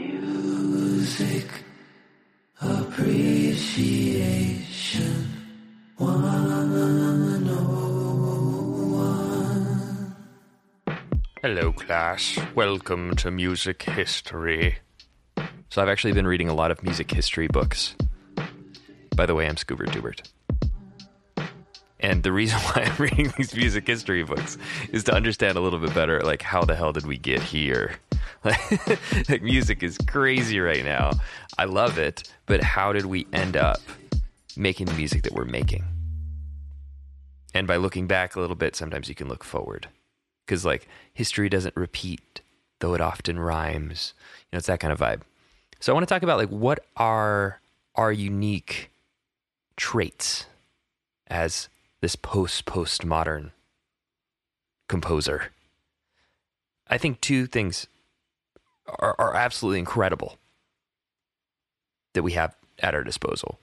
Music appreciation 101. Hello, class. Welcome to music history. So, I've actually been reading a lot of music history books. By the way, I'm Scoobert Doobert. And the reason why I'm reading these music history books is to understand a little bit better, like, how the hell did we get here? like, music is crazy right now. I love it, but how did we end up making the music that we're making? And by looking back a little bit, sometimes you can look forward. Because, like, history doesn't repeat, though it often rhymes. You know, it's that kind of vibe. So, I want to talk about, like, what are our unique traits as this post postmodern composer. I think two things are, are absolutely incredible that we have at our disposal.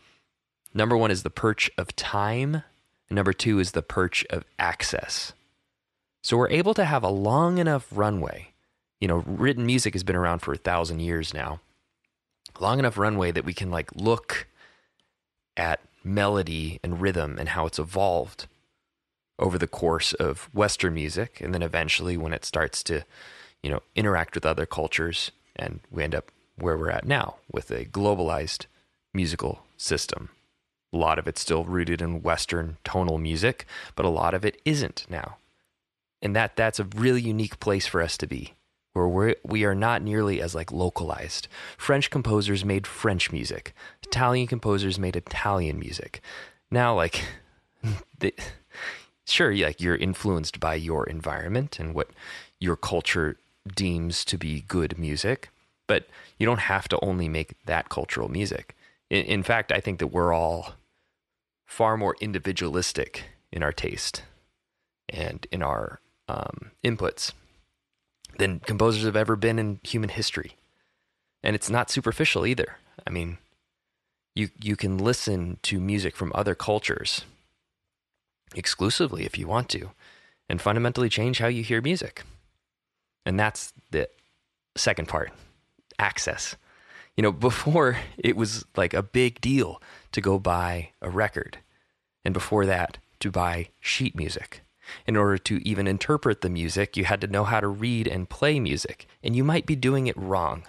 Number one is the perch of time, and number two is the perch of access. So we're able to have a long enough runway. You know, written music has been around for a thousand years now. Long enough runway that we can like look at melody and rhythm and how it's evolved over the course of Western music. And then eventually, when it starts to, you know, interact with other cultures, and we end up where we're at now with a globalized musical system. A lot of it's still rooted in Western tonal music, but a lot of it isn't now. And that that's a really unique place for us to be where we're, we are not nearly as like localized. French composers made French music. Italian composers made Italian music. Now, like, they, sure, like you're influenced by your environment and what your culture deems to be good music, but you don't have to only make that cultural music. In, in fact, I think that we're all far more individualistic in our taste and in our um, inputs than composers have ever been in human history. And it's not superficial either. I mean, you you can listen to music from other cultures exclusively if you want to and fundamentally change how you hear music. And that's the second part, access. You know, before it was like a big deal to go buy a record and before that to buy sheet music in order to even interpret the music, you had to know how to read and play music, and you might be doing it wrong.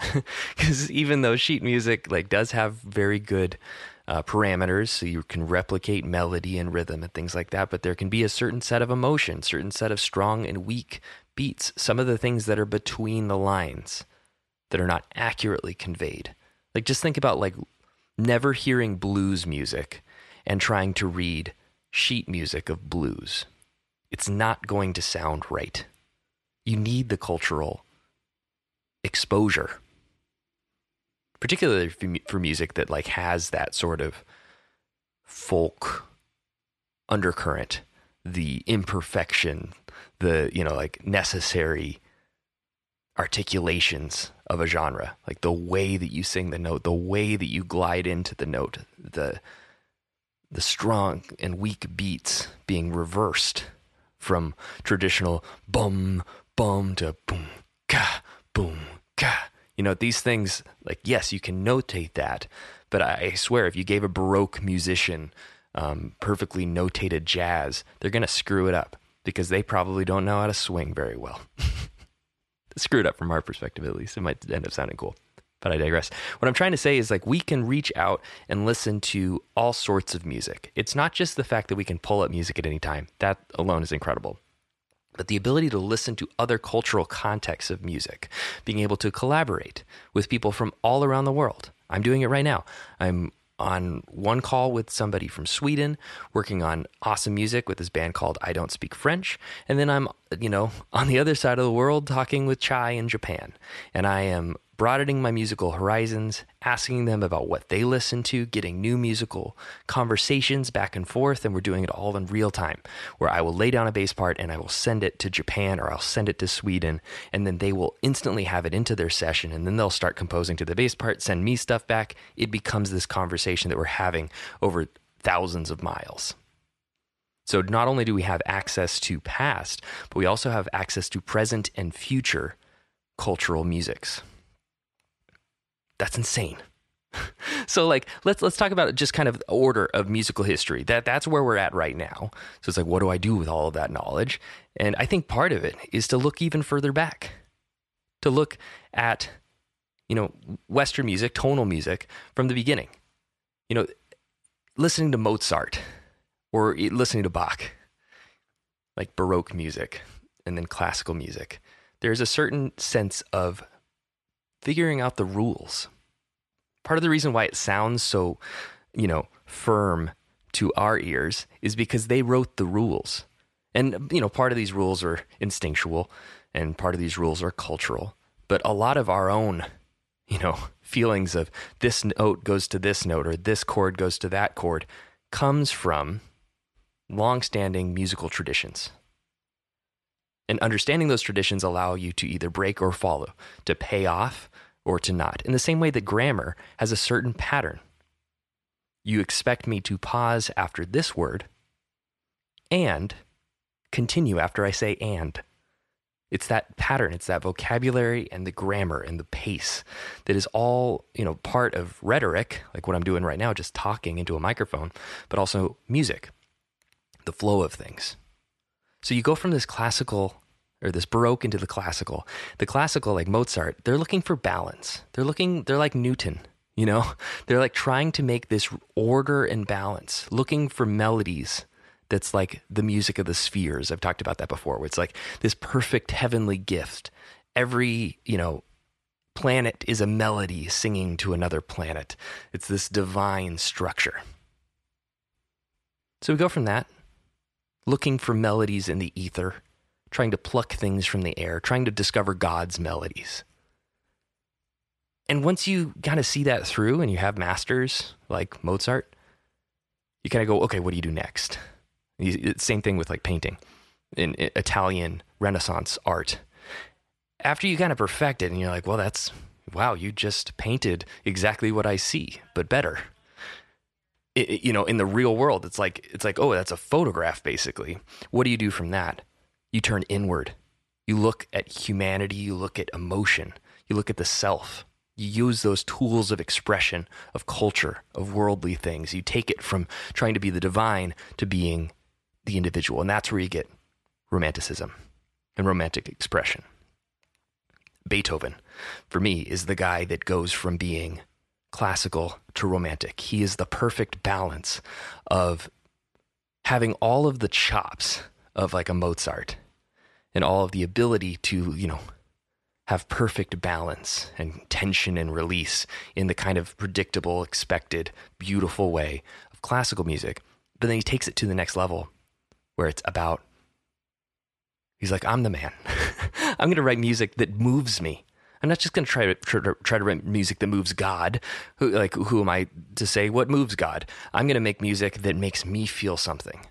Because even though sheet music like does have very good uh, parameters, so you can replicate melody and rhythm and things like that, but there can be a certain set of emotion, certain set of strong and weak beats, some of the things that are between the lines that are not accurately conveyed. Like just think about like never hearing blues music and trying to read sheet music of blues it's not going to sound right. You need the cultural exposure, particularly for music that like has that sort of folk undercurrent, the imperfection, the you know like necessary articulations of a genre, like the way that you sing the note, the way that you glide into the note, the the strong and weak beats being reversed from traditional bum bum to boom ka boom ka. You know these things like yes, you can notate that, but I swear if you gave a baroque musician um, perfectly notated jazz, they're gonna screw it up because they probably don't know how to swing very well. Screwed up from our perspective at least. It might end up sounding cool but I digress. What I'm trying to say is like we can reach out and listen to all sorts of music. It's not just the fact that we can pull up music at any time. That alone is incredible. But the ability to listen to other cultural contexts of music, being able to collaborate with people from all around the world. I'm doing it right now. I'm on one call with somebody from Sweden working on awesome music with this band called I Don't Speak French. And then I'm, you know, on the other side of the world talking with Chai in Japan. And I am broadening my musical horizons, asking them about what they listen to, getting new musical conversations back and forth, and we're doing it all in real time, where I will lay down a bass part and I will send it to Japan or I'll send it to Sweden, and then they will instantly have it into their session, and then they'll start composing to the bass part, send me stuff back. It becomes this conversation that we're having over thousands of miles. So not only do we have access to past, but we also have access to present and future cultural musics. That's insane. so like let's let's talk about just kind of order of musical history. That that's where we're at right now. So it's like what do I do with all of that knowledge? And I think part of it is to look even further back. To look at you know western music, tonal music from the beginning. You know, listening to Mozart or listening to Bach, like Baroque music and then classical music. There's a certain sense of figuring out the rules part of the reason why it sounds so, you know, firm to our ears is because they wrote the rules. And, you know, part of these rules are instinctual and part of these rules are cultural. But a lot of our own, you know, feelings of this note goes to this note or this chord goes to that chord comes from long-standing musical traditions. And understanding those traditions allow you to either break or follow, to pay off or to not, in the same way that grammar has a certain pattern. You expect me to pause after this word and continue after I say and. It's that pattern, it's that vocabulary and the grammar and the pace that is all, you know, part of rhetoric, like what I'm doing right now, just talking into a microphone, but also music, the flow of things. So you go from this classical or this baroque into the classical. The classical, like Mozart, they're looking for balance. They're looking, they're like Newton, you know? They're like trying to make this order and balance, looking for melodies that's like the music of the spheres. I've talked about that before, where it's like this perfect heavenly gift. Every, you know, planet is a melody singing to another planet. It's this divine structure. So we go from that, looking for melodies in the ether trying to pluck things from the air, trying to discover God's melodies. And once you kind of see that through and you have masters like Mozart, you kind of go, okay, what do you do next? Same thing with like painting in Italian Renaissance art. After you kind of perfect it and you're like, well, that's, wow, you just painted exactly what I see, but better. It, you know, in the real world, it's like, it's like, oh, that's a photograph basically. What do you do from that? You turn inward. You look at humanity, you look at emotion, you look at the self. You use those tools of expression, of culture, of worldly things. You take it from trying to be the divine to being the individual. And that's where you get romanticism and romantic expression. Beethoven, for me, is the guy that goes from being classical to romantic. He is the perfect balance of having all of the chops of like a Mozart and all of the ability to, you know, have perfect balance and tension and release in the kind of predictable, expected, beautiful way of classical music. But then he takes it to the next level where it's about, he's like, I'm the man. I'm going to write music that moves me. I'm not just going to try to try, to write music that moves God. Who, like, who am I to say what moves God? I'm going to make music that makes me feel something.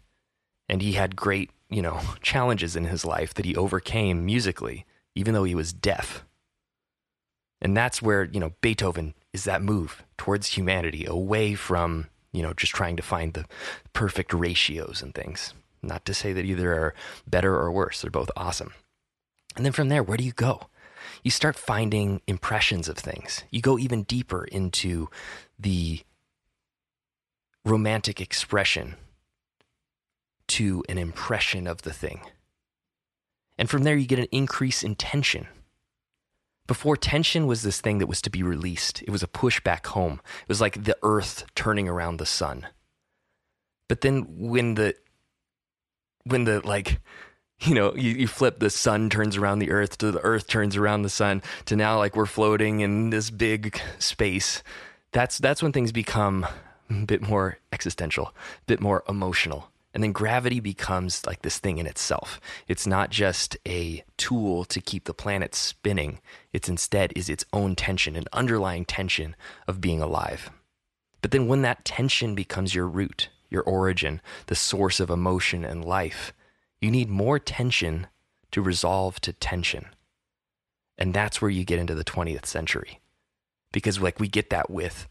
And he had great you know, challenges in his life that he overcame musically, even though he was deaf. And that's where, you know, Beethoven is that move towards humanity, away from, you know, just trying to find the perfect ratios and things. Not to say that either are better or worse, they're both awesome. And then from there, where do you go? You start finding impressions of things. You go even deeper into the romantic expression to an impression of the thing. And from there, you get an increase in tension. Before, tension was this thing that was to be released, it was a push back home. It was like the earth turning around the sun. But then when the, when the, like, you know, you, you flip the sun turns around the earth to the earth turns around the sun to now like we're floating in this big space. That's that's when things become a bit more existential, a bit more emotional. And then gravity becomes like this thing in itself. It's not just a tool to keep the planet spinning. It's instead is its own tension, an underlying tension of being alive. But then when that tension becomes your root, your origin, the source of emotion and life, you need more tension to resolve to tension. And that's where you get into the 20th century. Because like we get that with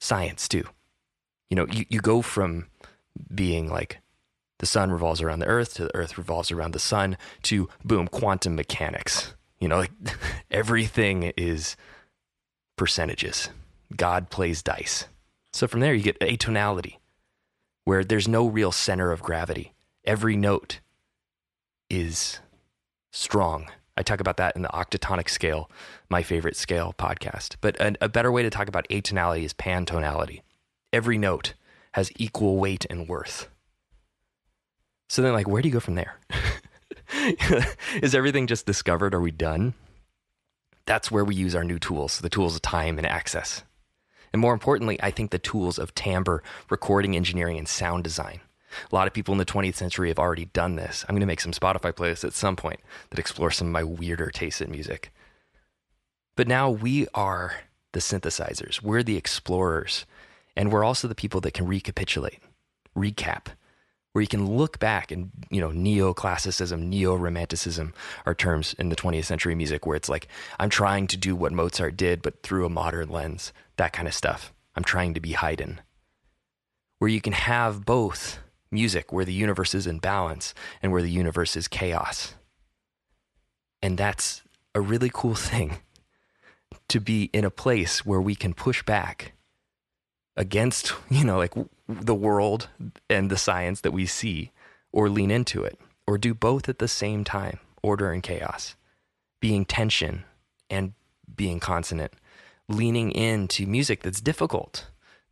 science too. You know, you, you go from being like the sun revolves around the earth to the earth revolves around the sun to boom quantum mechanics you know like everything is percentages. God plays dice. So from there, you get atonality, where there's no real center of gravity. Every note is strong. I talk about that in the octatonic scale, my favorite scale podcast. But a, a better way to talk about atonality is pantonality. Every note has equal weight and worth. So then, like, where do you go from there? is everything just discovered? Are we done? That's where we use our new tools, the tools of time and access. And more importantly, I think the tools of timbre, recording engineering, and sound design. A lot of people in the 20th century have already done this. I'm going to make some Spotify playlists at some point that explore some of my weirder tastes in music. But now we are the synthesizers, we're the explorers, and we're also the people that can recapitulate, recap, where you can look back and, you know, neoclassicism, neo romanticism are terms in the 20th century music where it's like, I'm trying to do what Mozart did, but through a modern lens, that kind of stuff. I'm trying to be Haydn. Where you can have both music where the universe is in balance and where the universe is chaos. And that's a really cool thing to be in a place where we can push back against, you know, like the world and the science that we see or lean into it or do both at the same time, order and chaos, being tension and being consonant, leaning into music that's difficult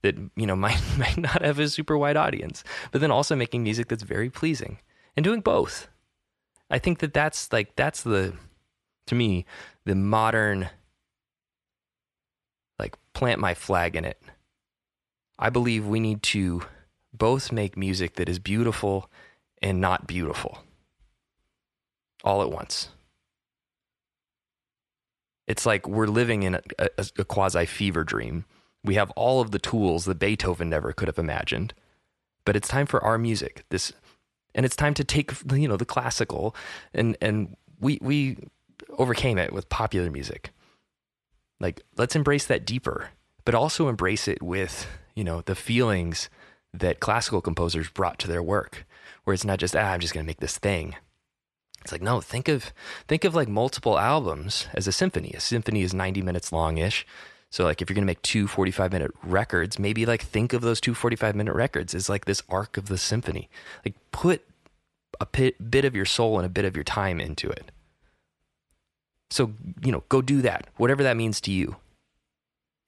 that you know might might not have a super wide audience, but then also making music that's very pleasing and doing both. I think that that's like that's the to me the modern like plant my flag in it. I believe we need to both make music that is beautiful and not beautiful all at once. It's like we're living in a, a, a quasi fever dream we have all of the tools that Beethoven never could have imagined. But it's time for our music. This and it's time to take you know the classical and and we we overcame it with popular music. Like let's embrace that deeper, but also embrace it with, you know, the feelings that classical composers brought to their work, where it's not just ah, I'm just going to make this thing. It's like no, think of think of like multiple albums as a symphony. A symphony is 90 minutes long-ish. So like if you're going to make two 45 minute records, maybe like think of those two 45 minute records as like this arc of the symphony. Like put a bit of your soul and a bit of your time into it. So, you know, go do that. Whatever that means to you.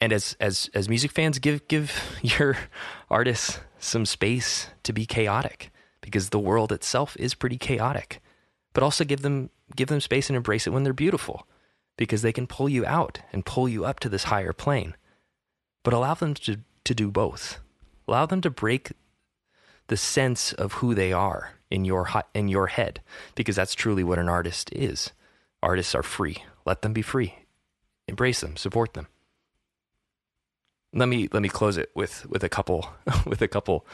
And as as as music fans give give your artists some space to be chaotic because the world itself is pretty chaotic. But also give them give them space and embrace it when they're beautiful because they can pull you out and pull you up to this higher plane. But allow them to, to do both. Allow them to break the sense of who they are in your in your head because that's truly what an artist is. Artists are free. Let them be free. Embrace them, support them. Let me let me close it with with a couple with a couple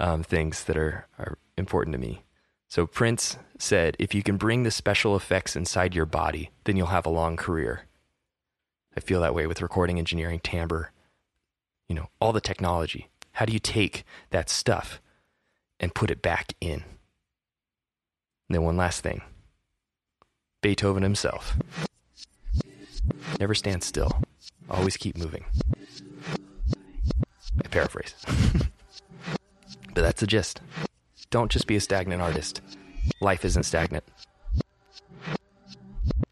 um, things that are are important to me. So Prince said, if you can bring the special effects inside your body, then you'll have a long career. I feel that way with recording engineering, timbre, you know, all the technology. How do you take that stuff and put it back in? And then one last thing. Beethoven himself. Never stand still. Always keep moving. I paraphrase. but that's the gist. Don't just be a stagnant artist. Life isn't stagnant.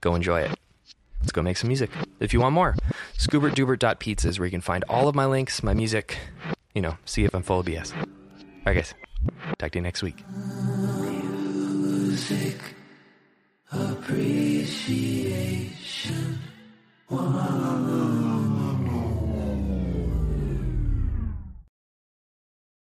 Go enjoy it. Let's go make some music. If you want more, scoobertdoobert.pizza is where you can find all of my links, my music, you know, see if I'm full of BS. All right, guys. Talk to you next week. Music appreciation. Wow.